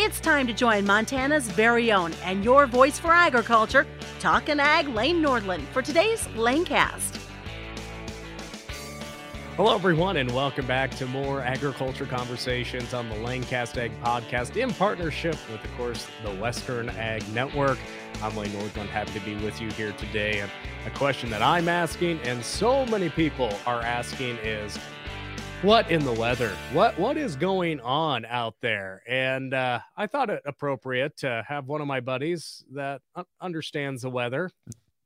It's time to join Montana's very own and your voice for agriculture, Talkin' Ag Lane Nordlund, for today's Lanecast. Hello, everyone, and welcome back to more agriculture conversations on the Lanecast Ag podcast in partnership with, of course, the Western Ag Network. I'm Lane Nordlund, happy to be with you here today. And a question that I'm asking, and so many people are asking, is what in the weather? What what is going on out there? And uh, I thought it appropriate to have one of my buddies that understands the weather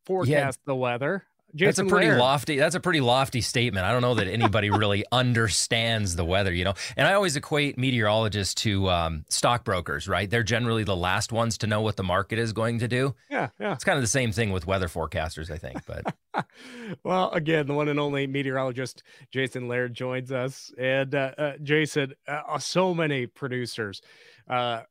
forecast yeah. the weather. Jason that's a pretty lofty. That's a pretty lofty statement. I don't know that anybody really understands the weather, you know. And I always equate meteorologists to um, stockbrokers, right? They're generally the last ones to know what the market is going to do. Yeah, yeah. It's kind of the same thing with weather forecasters, I think. But well, again, the one and only meteorologist Jason Laird joins us, and uh, uh, Jason, uh, so many producers uh,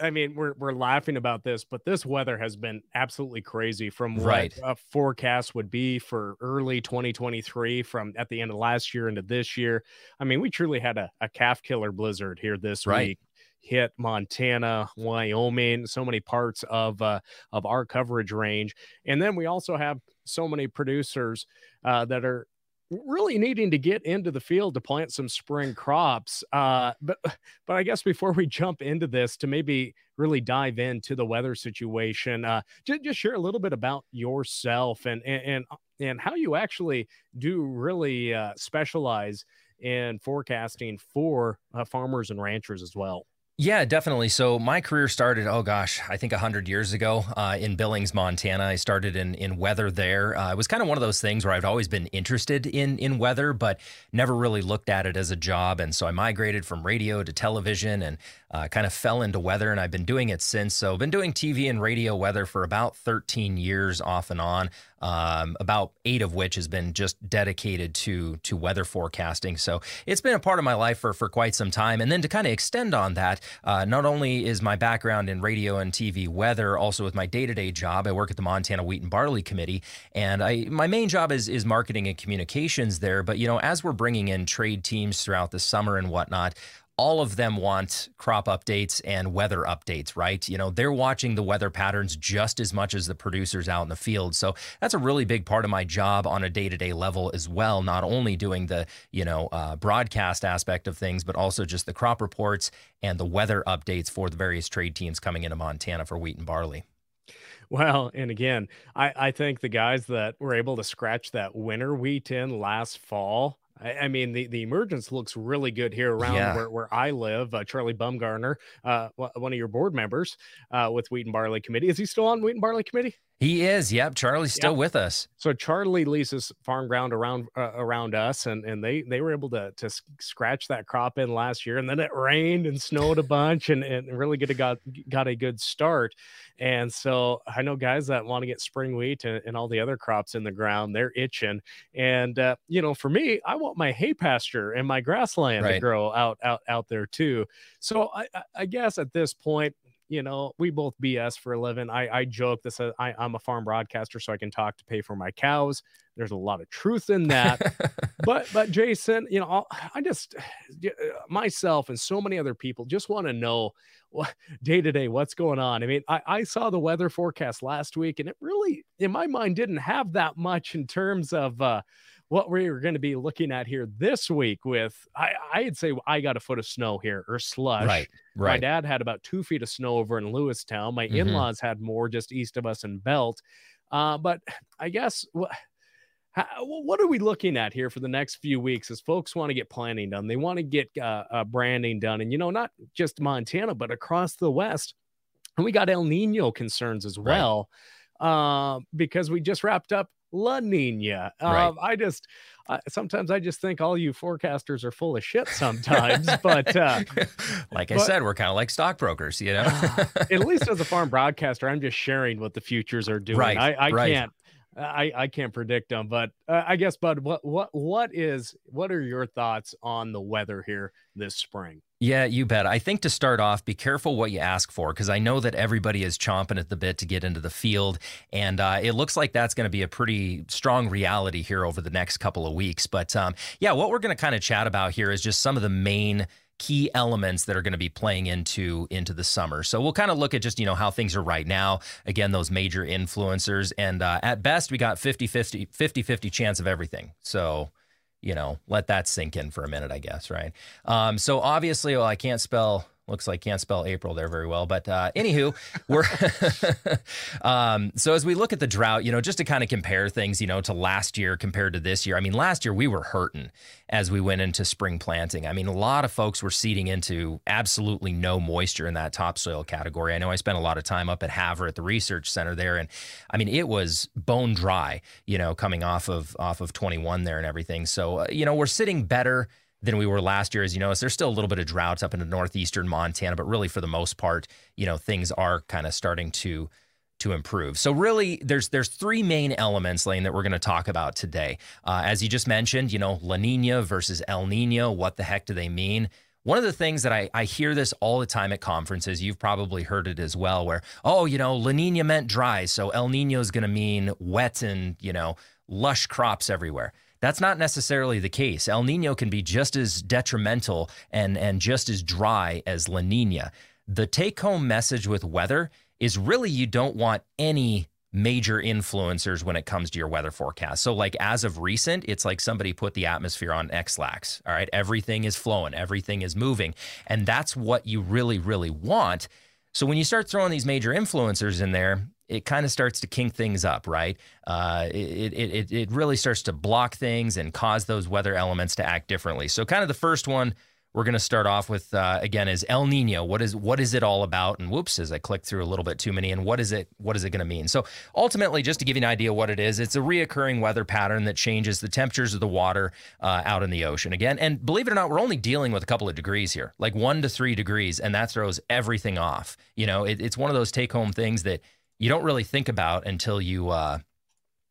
I mean, we're we're laughing about this, but this weather has been absolutely crazy from what right. a forecast would be for early 2023 from at the end of last year into this year. I mean, we truly had a, a calf killer blizzard here this right. week hit Montana, Wyoming, so many parts of uh, of our coverage range, and then we also have so many producers uh, that are really needing to get into the field to plant some spring crops. Uh, but but I guess before we jump into this, to maybe really dive into the weather situation, uh, just, just share a little bit about yourself and and and, how you actually do really uh, specialize in forecasting for uh, farmers and ranchers as well. Yeah, definitely. So my career started, oh gosh, I think 100 years ago uh, in Billings, Montana. I started in, in weather there. Uh, it was kind of one of those things where I've always been interested in, in weather, but never really looked at it as a job. And so I migrated from radio to television and uh, kind of fell into weather, and I've been doing it since. So I've been doing TV and radio weather for about 13 years off and on um, about eight of which has been just dedicated to to weather forecasting. So it's been a part of my life for for quite some time. And then to kind of extend on that, uh, not only is my background in radio and TV weather, also with my day to day job, I work at the Montana Wheat and Barley Committee, and I my main job is is marketing and communications there. But you know, as we're bringing in trade teams throughout the summer and whatnot, all of them want crop updates and weather updates, right? You know, they're watching the weather patterns just as much as the producers out in the field. So that's a really big part of my job on a day to day level as well. Not only doing the, you know, uh, broadcast aspect of things, but also just the crop reports and the weather updates for the various trade teams coming into Montana for wheat and barley. Well, and again, I, I think the guys that were able to scratch that winter wheat in last fall, I, I, mean, the, the emergence looks really good here around yeah. where, where I live. Uh, Charlie Bumgarner, uh, one of your board members uh, with Wheat and Barley Committee. Is he still on Wheat and Barley Committee? He is. Yep. Charlie's still yep. with us. So Charlie leases farm ground around uh, around us, and and they they were able to to scratch that crop in last year, and then it rained and snowed a bunch, and and really a got got a good start. And so I know guys that want to get spring wheat and, and all the other crops in the ground, they're itching. And uh, you know, for me, I want my hay pasture and my grassland right. to grow out out out there too. So I I guess at this point you know, we both BS for a living. I, I joke this. Uh, I, I'm a farm broadcaster, so I can talk to pay for my cows. There's a lot of truth in that. but but Jason, you know, I just uh, myself and so many other people just want to know what day to day what's going on. I mean, I, I saw the weather forecast last week, and it really, in my mind, didn't have that much in terms of. uh what we're going to be looking at here this week with I, I'd say I got a foot of snow here or slush. Right. Right. My dad had about two feet of snow over in Lewistown. My mm-hmm. in-laws had more just east of us in Belt. Uh, but I guess what what are we looking at here for the next few weeks as folks want to get planning done? They want to get uh, uh, branding done, and you know, not just Montana, but across the West. And we got El Nino concerns as well, right. uh, because we just wrapped up La Nina. Right. Um, I just uh, sometimes I just think all you forecasters are full of shit sometimes. but uh, like I but, said, we're kind of like stockbrokers, you know. uh, at least as a farm broadcaster, I'm just sharing what the futures are doing. Right. I, I right. can't. I, I can't predict them, but uh, I guess, Bud, what what what is what are your thoughts on the weather here this spring? Yeah, you bet. I think to start off, be careful what you ask for because I know that everybody is chomping at the bit to get into the field. And uh, it looks like that's going to be a pretty strong reality here over the next couple of weeks. But um, yeah, what we're going to kind of chat about here is just some of the main key elements that are going to be playing into into the summer. So we'll kind of look at just, you know, how things are right now. Again, those major influencers and uh, at best we got 50-50 50-50 chance of everything. So you know, let that sink in for a minute, I guess, right? Um, so obviously, well, I can't spell Looks like can't spell April there very well. But uh, anywho, we're um, so as we look at the drought, you know, just to kind of compare things, you know, to last year compared to this year. I mean, last year we were hurting as we went into spring planting. I mean, a lot of folks were seeding into absolutely no moisture in that topsoil category. I know I spent a lot of time up at Havre at the research center there, and I mean, it was bone dry, you know, coming off of off of 21 there and everything. So uh, you know, we're sitting better than we were last year. As you notice, there's still a little bit of droughts up in the northeastern Montana, but really for the most part, you know, things are kind of starting to to improve. So really, there's there's three main elements, Lane, that we're going to talk about today. Uh, as you just mentioned, you know, La Nina versus El Nino. What the heck do they mean? One of the things that I, I hear this all the time at conferences, you've probably heard it as well, where, oh, you know, La Nina meant dry. So El Nino is going to mean wet and, you know, lush crops everywhere. That's not necessarily the case. El Nino can be just as detrimental and, and just as dry as La Nina. The take home message with weather is really you don't want any major influencers when it comes to your weather forecast. So, like as of recent, it's like somebody put the atmosphere on Ex-Lax. All right. Everything is flowing, everything is moving. And that's what you really, really want. So, when you start throwing these major influencers in there, it kind of starts to kink things up, right? Uh, it, it, it really starts to block things and cause those weather elements to act differently. So, kind of the first one we're going to start off with uh, again is El Nino. What is what is it all about? And whoops, as I click through a little bit too many. And what is it? What is it going to mean? So ultimately, just to give you an idea what it is, it's a reoccurring weather pattern that changes the temperatures of the water uh, out in the ocean. Again, and believe it or not, we're only dealing with a couple of degrees here, like one to three degrees, and that throws everything off. You know, it, it's one of those take home things that you don't really think about until you uh,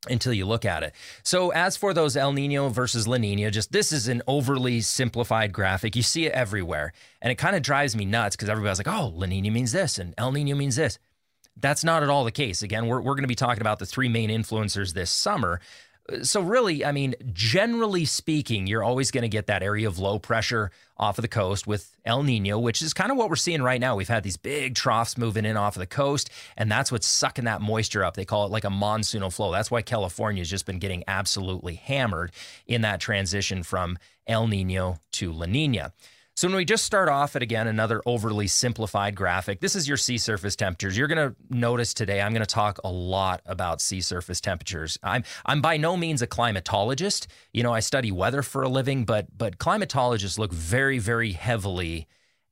until you look at it. So as for those El Nino versus La Nina, just this is an overly simplified graphic. You see it everywhere, and it kind of drives me nuts because everybody's like, "Oh, La Nina means this, and El Nino means this." That's not at all the case. Again, we're, we're going to be talking about the three main influencers this summer, so really, I mean, generally speaking, you're always going to get that area of low pressure off of the coast with El Nino, which is kind of what we're seeing right now. We've had these big troughs moving in off of the coast, and that's what's sucking that moisture up. They call it like a monsoonal flow. That's why California has just been getting absolutely hammered in that transition from El Nino to La Nina. So when we just start off at again another overly simplified graphic, this is your sea surface temperatures. You're going to notice today I'm going to talk a lot about sea surface temperatures. I'm I'm by no means a climatologist. You know, I study weather for a living, but but climatologists look very very heavily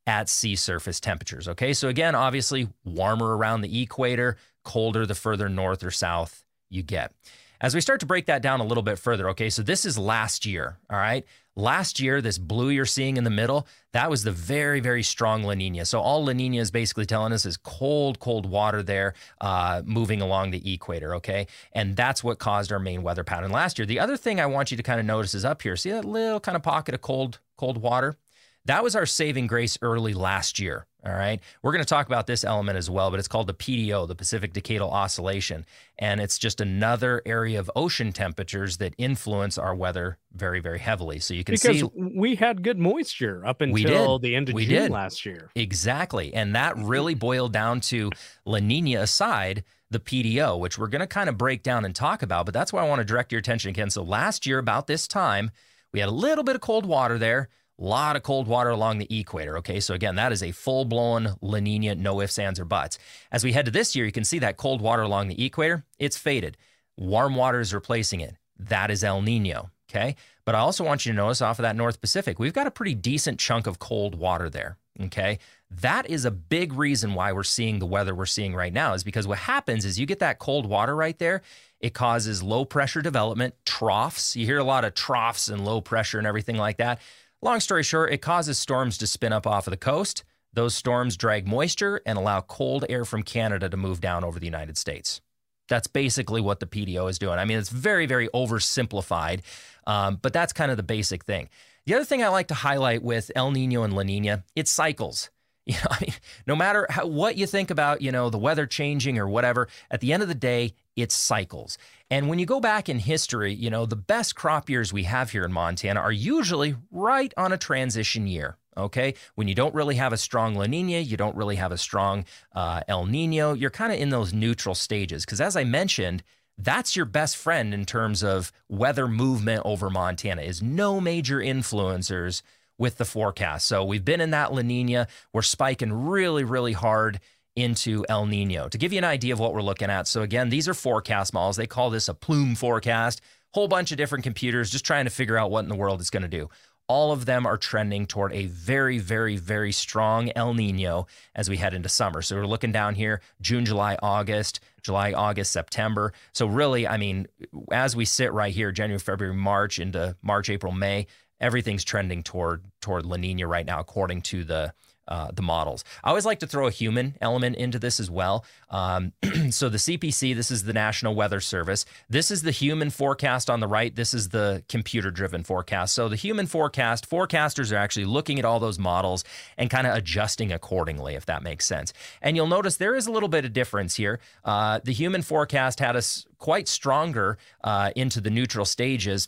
at sea surface temperatures, okay? So again, obviously warmer around the equator, colder the further north or south you get. As we start to break that down a little bit further, okay, so this is last year, all right? Last year, this blue you're seeing in the middle, that was the very, very strong La Nina. So all La Nina is basically telling us is cold, cold water there uh, moving along the equator, okay? And that's what caused our main weather pattern last year. The other thing I want you to kind of notice is up here. See that little kind of pocket of cold, cold water? That was our saving grace early last year. All right. We're going to talk about this element as well, but it's called the PDO, the Pacific Decadal Oscillation. And it's just another area of ocean temperatures that influence our weather very, very heavily. So you can because see. we had good moisture up until the end of we June did. last year. Exactly. And that really boiled down to La Nina aside, the PDO, which we're going to kind of break down and talk about. But that's why I want to direct your attention again. So last year, about this time, we had a little bit of cold water there lot of cold water along the equator. Okay, so again, that is a full blown La Nina, no ifs, ands, or buts. As we head to this year, you can see that cold water along the equator, it's faded. Warm water is replacing it. That is El Nino. Okay, but I also want you to notice off of that North Pacific, we've got a pretty decent chunk of cold water there. Okay, that is a big reason why we're seeing the weather we're seeing right now, is because what happens is you get that cold water right there. It causes low pressure development, troughs. You hear a lot of troughs and low pressure and everything like that. Long story short, it causes storms to spin up off of the coast. Those storms drag moisture and allow cold air from Canada to move down over the United States. That's basically what the PDO is doing. I mean, it's very, very oversimplified, um, but that's kind of the basic thing. The other thing I like to highlight with El Nino and La Nina, it's cycles. You know, I mean, no matter how, what you think about, you know, the weather changing or whatever, at the end of the day, it's cycles. And when you go back in history, you know, the best crop years we have here in Montana are usually right on a transition year. Okay. When you don't really have a strong La Nina, you don't really have a strong uh, El Nino, you're kind of in those neutral stages. Because as I mentioned, that's your best friend in terms of weather movement over Montana, is no major influencers with the forecast. So we've been in that La Nina. We're spiking really, really hard into El Nino. To give you an idea of what we're looking at, so again, these are forecast models. They call this a plume forecast. Whole bunch of different computers just trying to figure out what in the world it's going to do all of them are trending toward a very, very, very strong El Nino as we head into summer. So we're looking down here June, July, August, July, August, September. So really, I mean, as we sit right here, January, February, March into March, April, May, everything's trending toward toward La Nina right now, according to the uh, the models. I always like to throw a human element into this as well. Um, so the CPC, this is the National Weather Service. This is the human forecast on the right. This is the computer-driven forecast. So the human forecast, forecasters are actually looking at all those models and kind of adjusting accordingly, if that makes sense. And you'll notice there is a little bit of difference here. Uh, the human forecast had us quite stronger uh, into the neutral stages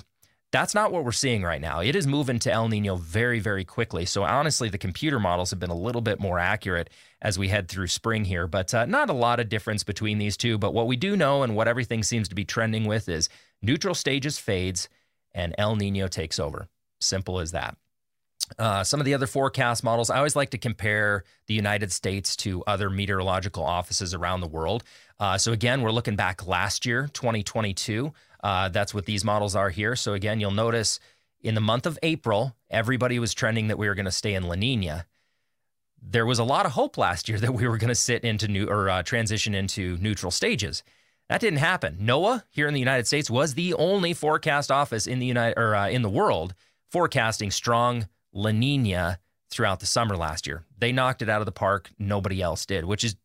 that's not what we're seeing right now. It is moving to El Nino very, very quickly. So honestly, the computer models have been a little bit more accurate as we head through spring here, but uh, not a lot of difference between these two. But what we do know and what everything seems to be trending with is neutral stages fades and El Nino takes over. Simple as that. Uh, some of the other forecast models, I always like to compare the United States to other meteorological offices around the world. Uh, so, again, we're looking back last year, 2022. Uh, that's what these models are here. So again, you'll notice in the month of April, everybody was trending that we were going to stay in La Nina. There was a lot of hope last year that we were going to sit into new or uh, transition into neutral stages. That didn't happen. NOAA here in the United States was the only forecast office in the United or uh, in the world forecasting strong La Nina throughout the summer last year. They knocked it out of the park. Nobody else did, which is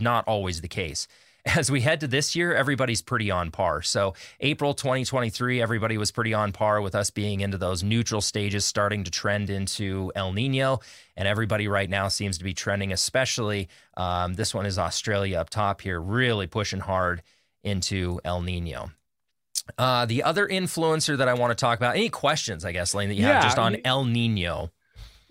not always the case as we head to this year, everybody's pretty on par. So, April 2023, everybody was pretty on par with us being into those neutral stages, starting to trend into El Nino. And everybody right now seems to be trending, especially um, this one is Australia up top here, really pushing hard into El Nino. Uh, the other influencer that I want to talk about, any questions, I guess, Lane, that you yeah, have just on El Nino?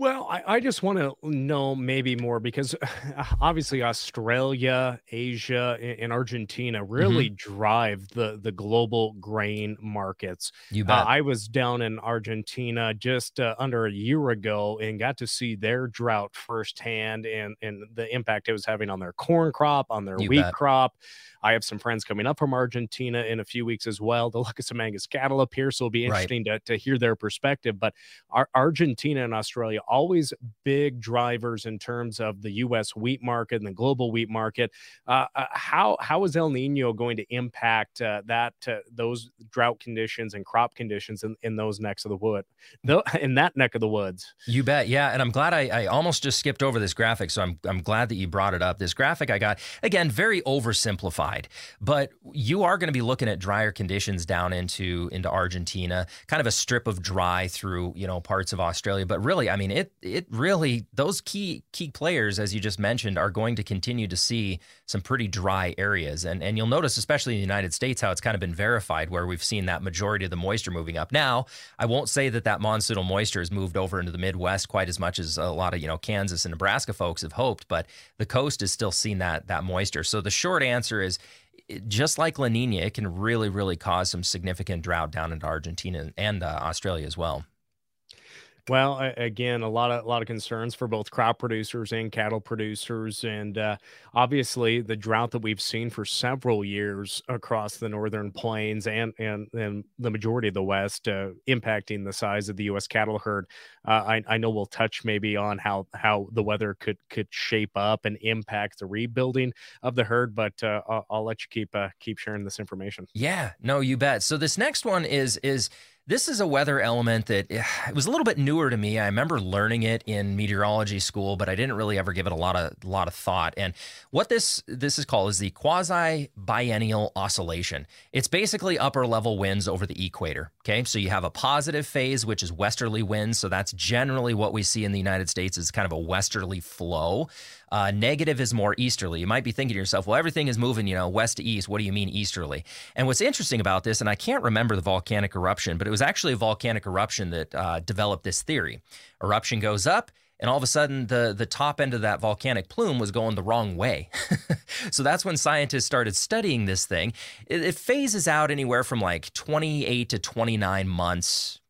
Well, I, I just want to know maybe more because obviously Australia, Asia, and Argentina really mm-hmm. drive the the global grain markets. You uh, bet. Uh, I was down in Argentina just uh, under a year ago and got to see their drought firsthand and and the impact it was having on their corn crop, on their you wheat bet. crop. I have some friends coming up from Argentina in a few weeks as well to look at some Angus cattle up here. So it'll be interesting right. to, to hear their perspective. But our, Argentina and Australia, always big drivers in terms of the U.S. wheat market and the global wheat market. Uh, uh, how, how is El Nino going to impact uh, that, uh, those drought conditions and crop conditions in, in those necks of the wood, in that neck of the woods? You bet. Yeah. And I'm glad I, I almost just skipped over this graphic. So I'm, I'm glad that you brought it up. This graphic I got, again, very oversimplified. But you are going to be looking at drier conditions down into into Argentina, kind of a strip of dry through you know parts of Australia. But really, I mean, it it really those key key players, as you just mentioned, are going to continue to see some pretty dry areas. And and you'll notice, especially in the United States, how it's kind of been verified, where we've seen that majority of the moisture moving up. Now, I won't say that that monsoonal moisture has moved over into the Midwest quite as much as a lot of you know Kansas and Nebraska folks have hoped, but the coast is still seeing that that moisture. So the short answer is just like La Nina, it can really, really cause some significant drought down into Argentina and uh, Australia as well. Well, again, a lot of a lot of concerns for both crop producers and cattle producers, and uh, obviously the drought that we've seen for several years across the northern plains and and and the majority of the West, uh, impacting the size of the U.S. cattle herd. Uh, I, I know we'll touch maybe on how how the weather could could shape up and impact the rebuilding of the herd, but uh, I'll, I'll, let you keep uh, keep sharing this information. Yeah, no, you bet. So this next one is is this is a weather element that eh, it was a little bit newer to me. I remember learning it in meteorology school, but I didn't really ever give it a lot of lot of thought. And what this this is called is the quasi biennial oscillation. It's basically upper level winds over the equator. Okay, so you have a positive phase, which is westerly winds. So that's generally what we see in the United States is kind of a westerly flow. Uh, negative is more easterly. You might be thinking to yourself, well, everything is moving, you know, west to east. What do you mean easterly? And what's interesting about this, and I can't remember the volcanic eruption, but it was actually a volcanic eruption that uh, developed this theory. Eruption goes up, and all of a sudden the the top end of that volcanic plume was going the wrong way. so that's when scientists started studying this thing. It, it phases out anywhere from like 28 to 29 months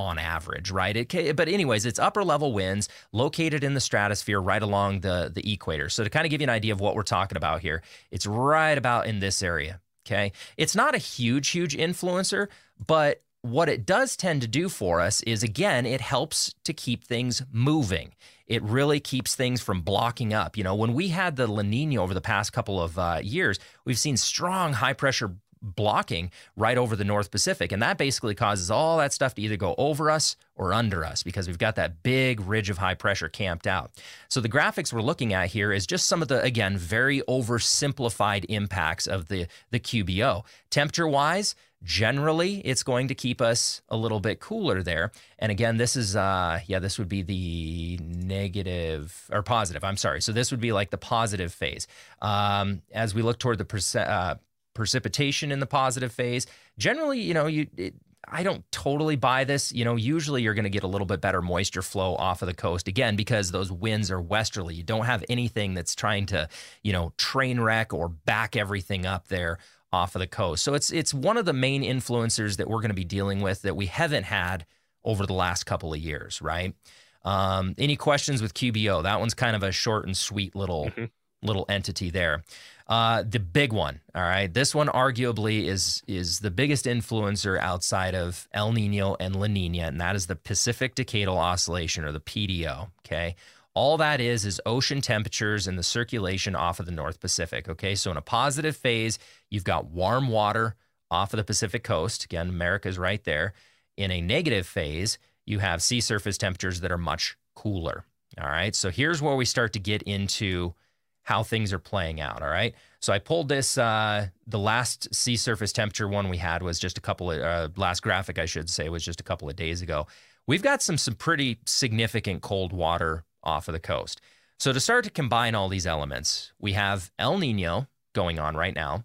on average, right? It, but anyways, it's upper level winds located in the stratosphere right along the the equator. So to kind of give you an idea of what we're talking about here, it's right about in this area. Okay, it's not a huge, huge influencer, but what it does tend to do for us is again, it helps to keep things moving. It really keeps things from blocking up. You know, when we had the La Nina over the past couple of uh, years, we've seen strong high pressure blocking right over the North Pacific. And that basically causes all that stuff to either go over us or under us because we've got that big ridge of high pressure camped out. So the graphics we're looking at here is just some of the, again, very oversimplified impacts of the, the QBO. Temperature wise, generally it's going to keep us a little bit cooler there and again this is uh yeah this would be the negative or positive i'm sorry so this would be like the positive phase um as we look toward the percent uh, precipitation in the positive phase. Generally, you know, you it, I don't totally buy this. You know, usually you're going to get a little bit better moisture flow off of the coast again because those winds are westerly. You don't have anything that's trying to, you know, train wreck or back everything up there off of the coast. So it's it's one of the main influencers that we're going to be dealing with that we haven't had over the last couple of years, right? Um, any questions with QBO? That one's kind of a short and sweet little mm-hmm. Little entity there. Uh, the big one, all right. This one arguably is is the biggest influencer outside of El Nino and La Nina, and that is the Pacific Decadal Oscillation or the PDO. Okay. All that is is ocean temperatures and the circulation off of the North Pacific. Okay. So in a positive phase, you've got warm water off of the Pacific coast. Again, America's right there. In a negative phase, you have sea surface temperatures that are much cooler. All right. So here's where we start to get into how things are playing out. All right. So I pulled this. Uh, the last sea surface temperature one we had was just a couple of uh, last graphic, I should say, was just a couple of days ago. We've got some some pretty significant cold water off of the coast. So to start to combine all these elements, we have El Nino going on right now,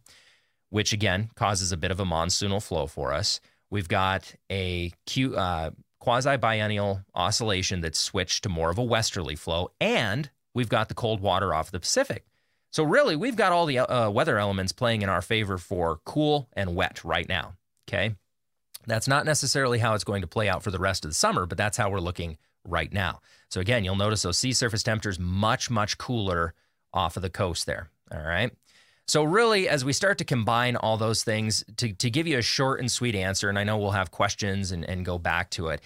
which again causes a bit of a monsoonal flow for us. We've got a Q, uh, quasi biennial oscillation that's switched to more of a westerly flow, and we've got the cold water off the Pacific. So, really, we've got all the uh, weather elements playing in our favor for cool and wet right now. Okay. That's not necessarily how it's going to play out for the rest of the summer, but that's how we're looking right now. So, again, you'll notice those sea surface temperatures much, much cooler off of the coast there. All right. So, really, as we start to combine all those things to, to give you a short and sweet answer, and I know we'll have questions and, and go back to it,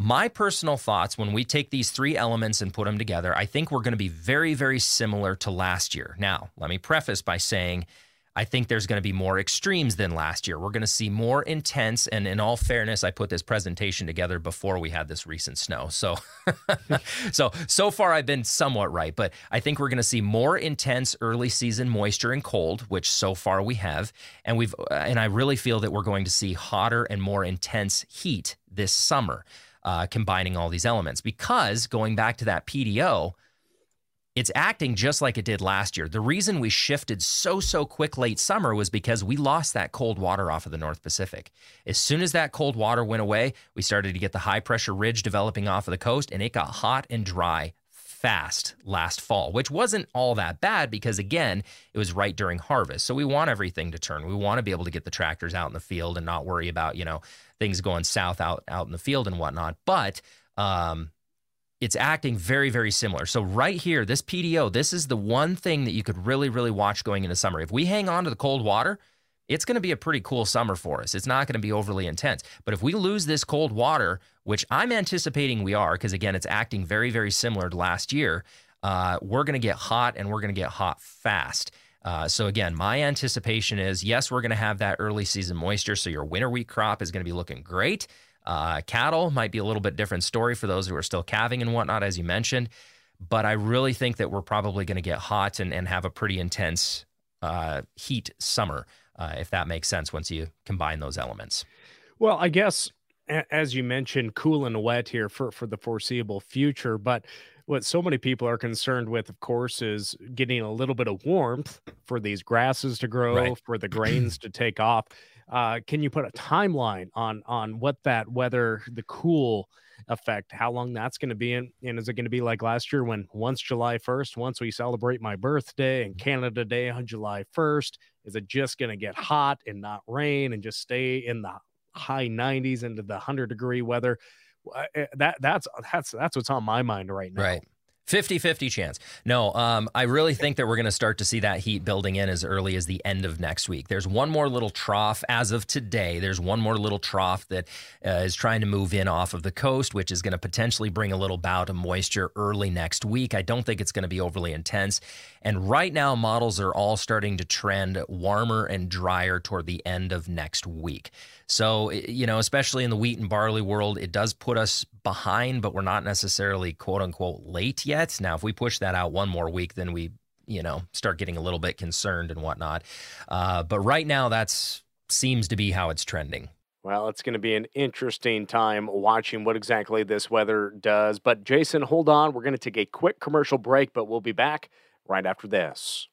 my personal thoughts when we take these three elements and put them together, I think we're going to be very, very similar to last year. Now, let me preface by saying I think there's going to be more extremes than last year. We're going to see more intense. And in all fairness, I put this presentation together before we had this recent snow. So, so so far I've been somewhat right, but I think we're going to see more intense early season moisture and cold, which so far we have, and we've uh, and I really feel that we're going to see hotter and more intense heat this summer uh, combining all these elements. Because going back to that PDO, it's acting just like it did last year. The reason we shifted so, so quick late summer was because we lost that cold water off of the North Pacific. As soon as that cold water went away, we started to get the high pressure ridge developing off of the coast, and it got hot and dry fast last fall, which wasn't all that bad because, again, it was right during harvest. So we want everything to turn. We want to be able to get the tractors out in the field and not worry about, you know, things going south out, out in the field and whatnot. But, um, it's acting very, very similar. So, right here, this PDO, this is the one thing that you could really, really watch going into summer. If we hang on to the cold water, it's going to be a pretty cool summer for us. It's not going to be overly intense. But if we lose this cold water, which I'm anticipating we are, because again, it's acting very, very similar to last year, uh, we're going to get hot and we're going to get hot fast. Uh, so again, my anticipation is yes, we're going to have that early season moisture. So your winter wheat crop is going to be looking great. Uh, cattle might be a little bit different story for those who are still calving and whatnot, as you mentioned. But I really think that we're probably going to get hot and, and have a pretty intense uh, heat summer uh, if that makes sense once you combine those elements. Well, I guess as you mentioned, cool and wet here for for the foreseeable future, but what so many people are concerned with, of course, is getting a little bit of warmth for these grasses to grow, right. for the grains to take off. Uh, can you put a timeline on on what that weather, the cool effect, how long that's going to be. And, and is it going to be like last year when once July 1st, once we celebrate my birthday and Canada Day on July 1st, is it just going to get hot and not rain and just stay in the high 90s into the 100 degree weather? Eh, that that's that's that's what's on my mind right now. Right. 50 50 chance. No, um, I really think that we're going to start to see that heat building in as early as the end of next week. There's one more little trough as of today. There's one more little trough that uh, is trying to move in off of the coast, which is going to potentially bring a little bout of moisture early next week. I don't think it's going to be overly intense. And right now, models are all starting to trend warmer and drier toward the end of next week. So, you know, especially in the wheat and barley world, it does put us behind, but we're not necessarily quote unquote late yet. Now, if we push that out one more week, then we, you know, start getting a little bit concerned and whatnot. Uh, but right now, that's seems to be how it's trending. Well, it's going to be an interesting time watching what exactly this weather does. But Jason, hold on. We're going to take a quick commercial break, but we'll be back right after this.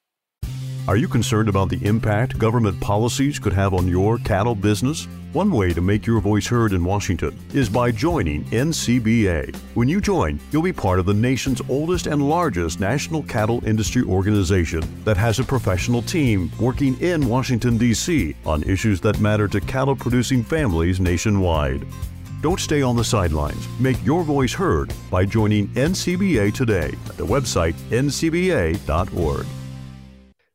Are you concerned about the impact government policies could have on your cattle business? One way to make your voice heard in Washington is by joining NCBA. When you join, you'll be part of the nation's oldest and largest national cattle industry organization that has a professional team working in Washington, D.C. on issues that matter to cattle producing families nationwide. Don't stay on the sidelines. Make your voice heard by joining NCBA today at the website ncba.org.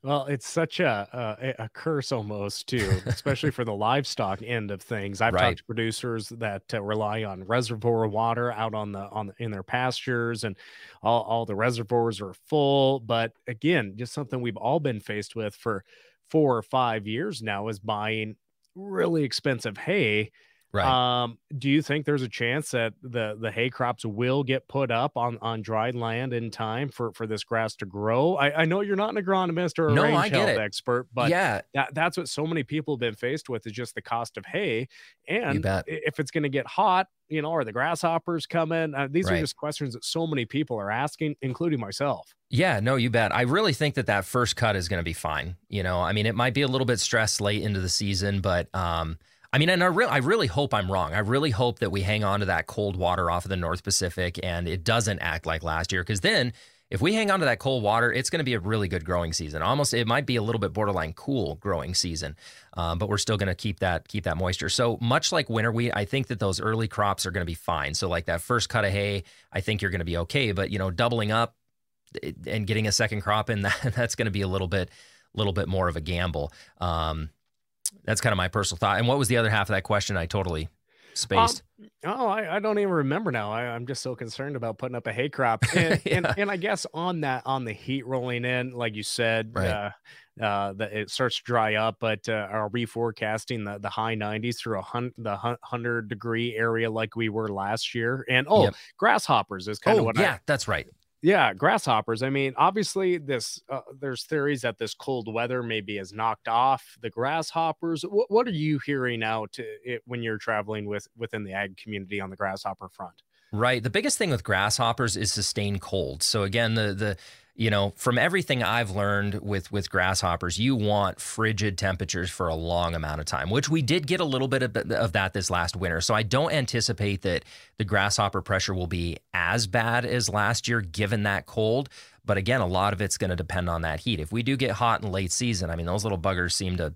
Well, it's such a, a, a curse almost too, especially for the livestock end of things. I've right. talked to producers that uh, rely on reservoir water out on the on the, in their pastures, and all all the reservoirs are full. But again, just something we've all been faced with for four or five years now is buying really expensive hay Right. Um, do you think there's a chance that the the hay crops will get put up on on dried land in time for for this grass to grow? I, I know you're not an agronomist or a no, range health it. expert, but yeah, that, that's what so many people have been faced with is just the cost of hay. And if it's going to get hot, you know, are the grasshoppers coming? Uh, these right. are just questions that so many people are asking, including myself. Yeah, no, you bet. I really think that that first cut is going to be fine. You know, I mean, it might be a little bit stressed late into the season, but um, I mean, and I, re- I really hope I'm wrong. I really hope that we hang on to that cold water off of the North Pacific and it doesn't act like last year. Because then, if we hang on to that cold water, it's going to be a really good growing season. Almost, it might be a little bit borderline cool growing season, um, but we're still going to keep that keep that moisture. So much like winter wheat, I think that those early crops are going to be fine. So like that first cut of hay, I think you're going to be okay. But you know, doubling up eh, and getting a second crop in that that's going to be a little bit a little bit more of a gamble. Um, that's kind of my personal thought. And what was the other half of that question? I totally spaced. Um, oh, I, I, don't even remember now. I, am just so concerned about putting up a hay crop. And, yeah. and, and, I guess on that, on the heat rolling in, like you said, right. uh, uh, that it starts to dry up, but uh, are we forecasting the, the high 90s through a hun- the 100 degree area like we were last year? And oh, yep. grasshoppers is kind oh, of what I yeah, I, that's right. Yeah, grasshoppers. I mean, obviously, this uh, there's theories that this cold weather maybe has knocked off the grasshoppers. What, what are you hearing out it, when you're traveling with within the ag community on the grasshopper front? Right. The biggest thing with grasshoppers is sustained cold. So again, the the you know, from everything I've learned with with grasshoppers, you want frigid temperatures for a long amount of time, which we did get a little bit of, of, that this last winter. So I don't anticipate that the grasshopper pressure will be as bad as last year, given that cold. But again, a lot of it's going to depend on that heat. If we do get hot in late season, I mean, those little buggers seem to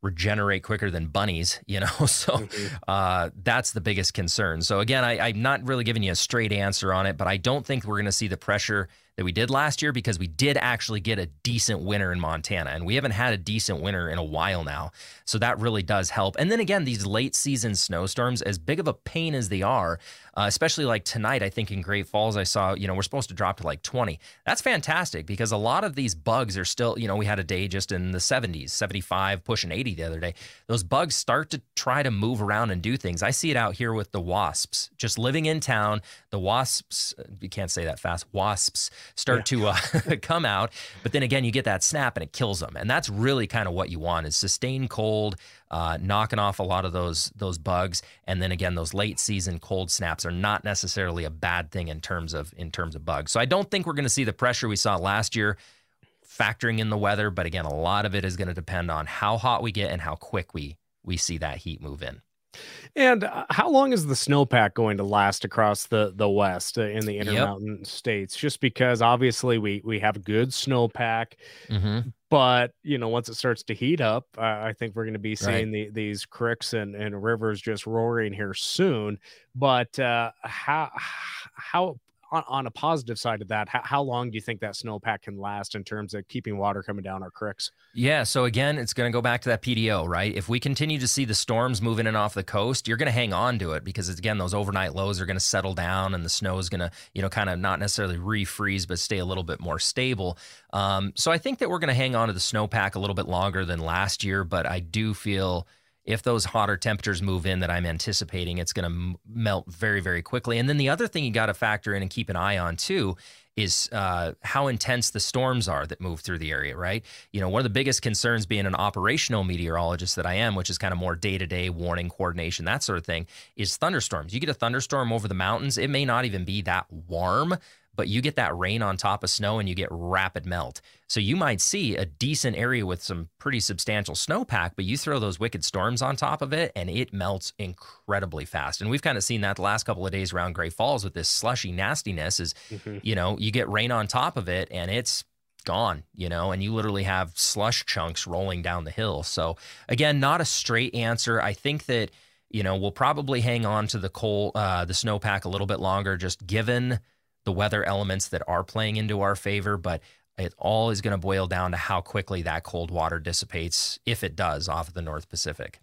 regenerate quicker than bunnies, you know? So mm-hmm. uh, that's the biggest concern. So again, I, I'm not really giving you a straight answer on it, but I don't think we're going to see the pressure that we did last year because we did actually get a decent winter in Montana. And we haven't had a decent winter in a while now. So that really does help. And then again, these late season snowstorms, as big of a pain as they are, uh, especially like tonight, I think in Great Falls, I saw, you know, we're supposed to drop to like 20. That's fantastic because a lot of these bugs are still, you know, we had a day just in the 70s, 75, pushing 80 the other day. Those bugs start to try to move around and do things. I see it out here with the wasps just living in town. The wasps, you can't say that fast, wasps start yeah. to uh, come out. But then again, you get that snap and it kills them. And that's really kind of what you want is sustained cold, uh, knocking off a lot of those those bugs. And then again, those late season cold snaps are not necessarily a bad thing in terms of in terms of bugs. So I don't think we're going to see the pressure we saw last year factoring in the weather. But again, a lot of it is going to depend on how hot we get and how quick we we see that heat move in. And uh, how long is the snowpack going to last across the the west uh, in the Yep. intermountain states? Just because obviously we we have good snowpack, Mm-hmm. but you know once it starts to heat up, uh, I think we're going to be Right. seeing the, these creeks and, and rivers just roaring here soon. But uh, how how on, on a positive side of that, how, how long do you think that snowpack can last in terms of keeping water coming down our creeks? Yeah. So again, it's going to go back to that PDO, right? If we continue to see the storms moving in off the coast, you're going to hang on to it because again, those overnight lows are going to settle down, and the snow is going to, you know, kind of not necessarily refreeze, but stay a little bit more stable. Um, so I think that we're going to hang on to the snowpack a little bit longer than last year, but I do feel if those hotter temperatures move in that I'm anticipating, it's going to m- melt very, very quickly. And then the other thing you got to factor in and keep an eye on too is uh, how intense the storms are that move through the area, right? You know, one of the biggest concerns being an operational meteorologist that I am, which is kind of more day to day warning, coordination, that sort of thing, is thunderstorms. You get a thunderstorm over the mountains, it may not even be that warm. But you get that rain on top of snow and you get rapid melt. So you might see a decent area with some pretty substantial snowpack, but you throw those wicked storms on top of it and it melts incredibly fast. And we've kind of seen that the last couple of days around Great Falls with this slushy nastiness is, you know, you get rain on top of it and it's gone, you know, and you literally have slush chunks rolling down the hill. So again, not a straight answer. I think that, you know, we'll probably hang on to the coal, uh, the snowpack a little bit longer, just given the weather elements that are playing into our favor, but it all is going to boil down to how quickly that cold water dissipates, if it does, off of the North Pacific.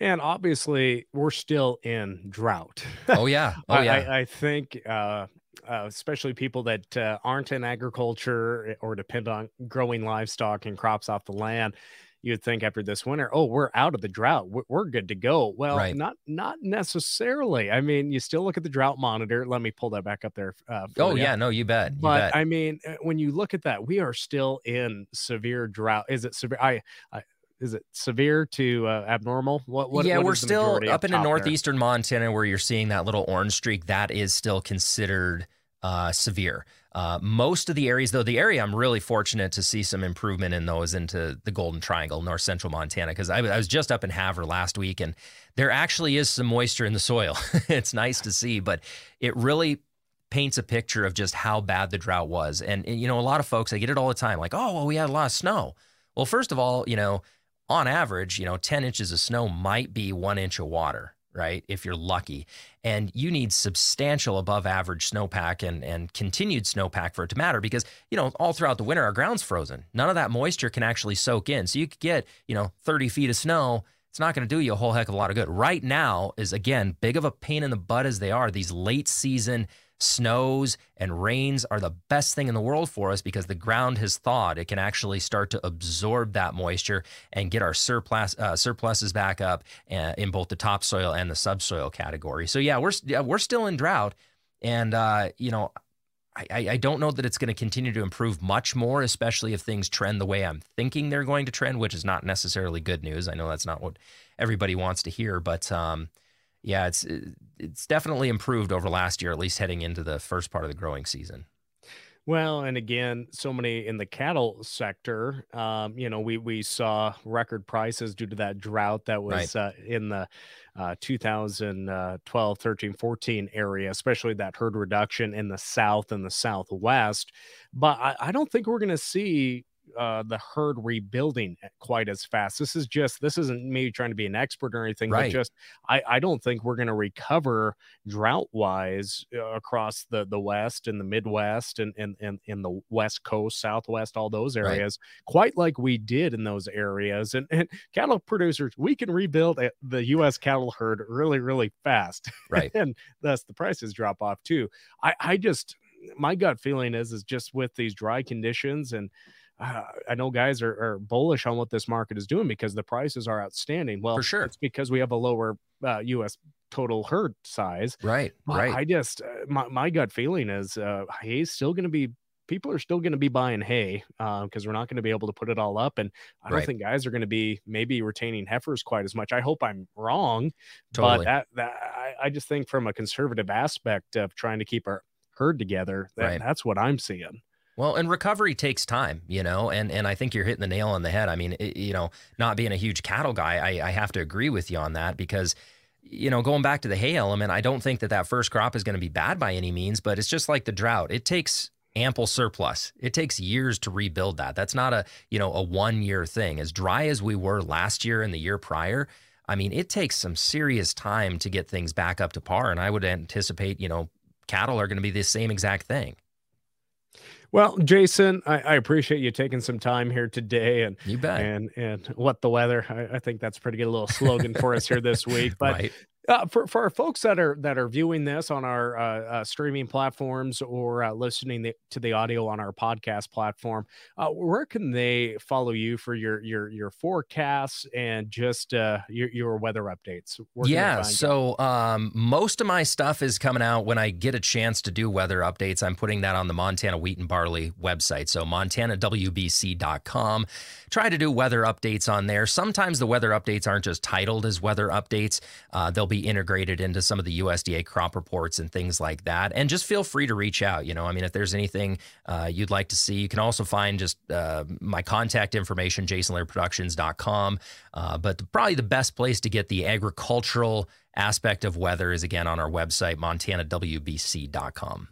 And obviously, we're still in drought. Oh yeah, oh I, yeah, I, I think, uh, uh, especially people that uh, aren't in agriculture or depend on growing livestock and crops off the land, you'd think after this winter, oh, we're out of the drought, we're, we're good to go. Well, Right. not not necessarily. I mean, you still look at the drought monitor. Let me pull that back up there. Uh, oh yeah. No, you bet. You But bet. I mean, uh, when you look at that, we are still in severe drought. Is it severe? I, I is it severe to uh, abnormal? What? What? yeah, what we're still up into top there? northeastern Montana where you're seeing that little orange streak. That is still considered uh, severe. Uh, most of the areas, though, the area I'm really fortunate to see some improvement in those into the Golden Triangle, north central Montana, because I, I was just up in Havre last week and there actually is some moisture in the soil. it's nice to see, but it really paints a picture of just how bad the drought was. And, and, you know, a lot of folks, I get it all the time like, oh, well, we had a lot of snow. Well, first of all, you know, on average, you know, 10 inches of snow might be one inch of water, right? If you're lucky. And you need substantial above average snowpack and, and continued snowpack for it to matter because, you know, all throughout the winter, our ground's frozen. None of that moisture can actually soak in. So you could get, you know, 30 feet of snow. It's not going to do you a whole heck of a lot of good. Right now is, again, big of a pain in the butt as they are. These late season snows and rains are the best thing in the world for us because the ground has thawed. It can actually start to absorb that moisture and get our surplus uh, surpluses back up uh, in both the topsoil and the subsoil category. So yeah, we're we're still in drought, and uh, you know. I, I I don't know that it's going to continue to improve much more, especially if things trend the way I'm thinking they're going to trend, which is not necessarily good news. I know that's not what everybody wants to hear, but um, yeah, it's it's definitely improved over last year, at least heading into the first part of the growing season. Well, and again, so many in the cattle sector. Um, you know, we we saw record prices due to that drought that was uh, in the uh, 2012, 13, 14 area, especially that herd reduction in the south and the southwest. But I, I don't think we're going to see uh, the herd rebuilding quite as fast. This is just this isn't me trying to be an expert or anything, Right. but just I, I don't think we're going to recover drought wise uh, across the the west and the midwest and and and in the west coast southwest all those Right. areas quite like we did in those areas and, and cattle producers we can rebuild the us cattle herd really really fast Right. and thus the prices drop off too i i just my gut feeling is is just with these dry conditions and uh, I know guys are, are bullish on what this market is doing because the prices are outstanding. Well, For sure. it's because we have a lower uh, U.S. total herd size. Right. Right. I just uh, my my gut feeling is uh, hay's still going to be people are still going to be buying hay because we're not going to be able to put it all up, and I don't Right. think guys are going to be maybe retaining heifers quite as much. I hope I'm wrong, Totally. but that that I, I just think from a conservative aspect of trying to keep our herd together, that, Right. that's what I'm seeing. Well, and recovery takes time, you know, and and I think you're hitting the nail on the head. I mean, it, you know, not being a huge cattle guy, I, I have to agree with you on that because you know, going back to the hay element, I don't think that that first crop is going to be bad by any means, but it's just like the drought. It takes ample surplus. It takes years to rebuild that. That's not a, you know, a one year thing. As dry as we were last year and the year prior, I mean, it takes some serious time to get things back up to par. And I would anticipate, you know, cattle are going to be the same exact thing. Well, Jason, I, I, appreciate you taking some time here today, and you bet. And and what the weather. I, I think that's pretty good—a little slogan for us here this week. But right. Uh, for for our folks that are that are viewing this on our uh, uh, streaming platforms or uh, listening the, to the audio on our podcast platform, uh, where can they follow you for your your your forecasts and just uh, your your weather updates? yeah, so um, most of my stuff is coming out when I get a chance to do weather updates. I'm putting that on the Montana Wheat and Barley website, so montanawbc.com. Try to do weather updates on there. Sometimes the weather updates aren't just titled as weather updates; they'll be be integrated into some of the USDA crop reports and things like that. And just feel free to reach out. You know, I mean, if there's anything uh, you'd like to see, you can also find just uh, my contact information, jasonlairdproductions.com. Uh, but probably the best place to get the agricultural aspect of weather is again on our website, montanawbc.com.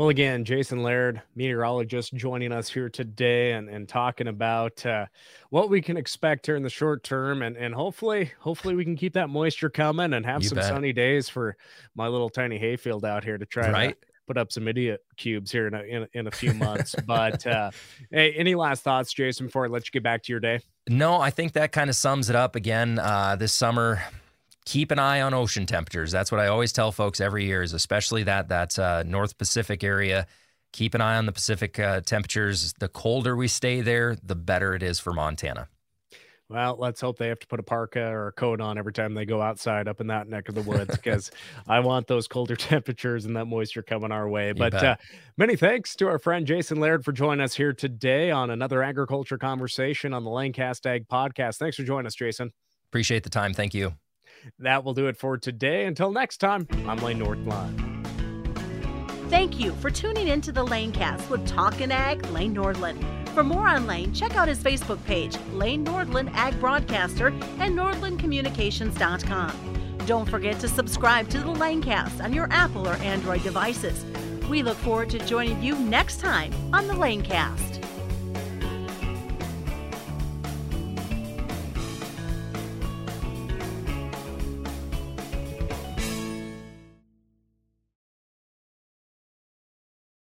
Well, again, Jason Laird, meteorologist, joining us here today and, and talking about uh, what we can expect here in the short term, and and hopefully, hopefully we can keep that moisture coming and have you some bet. sunny days for my little tiny hayfield out here to try right? to put up some idiot cubes here in a, in, in a few months. but uh, hey, any last thoughts, Jason, before I let you get back to your day? No, I think that kind of sums it up. Again, uh, this summer, keep an eye on ocean temperatures. That's what I always tell folks every year, is especially that that uh, North Pacific area. Keep an eye on the Pacific uh, temperatures. The colder we stay there, the better it is for Montana. Well, let's hope they have to put a parka or a coat on every time they go outside up in that neck of the woods because I want those colder temperatures and that moisture coming our way. You but uh, many thanks to our friend Jason Laird for joining us here today on another agriculture conversation on the Lanecast Ag podcast. Thanks for joining us, Jason. Appreciate the time. Thank you. That will do it for today. Until next time, I'm Lane Nordlund. Thank you for tuning in to the Lanecast with Talkin' Ag Lane Nordlund. For more on Lane, check out his Facebook page, Lane Nordlund Ag Broadcaster, and NordlundCommunications.com. Don't forget to subscribe to the Lanecast on your Apple or Android devices. We look forward to joining you next time on the Lanecast.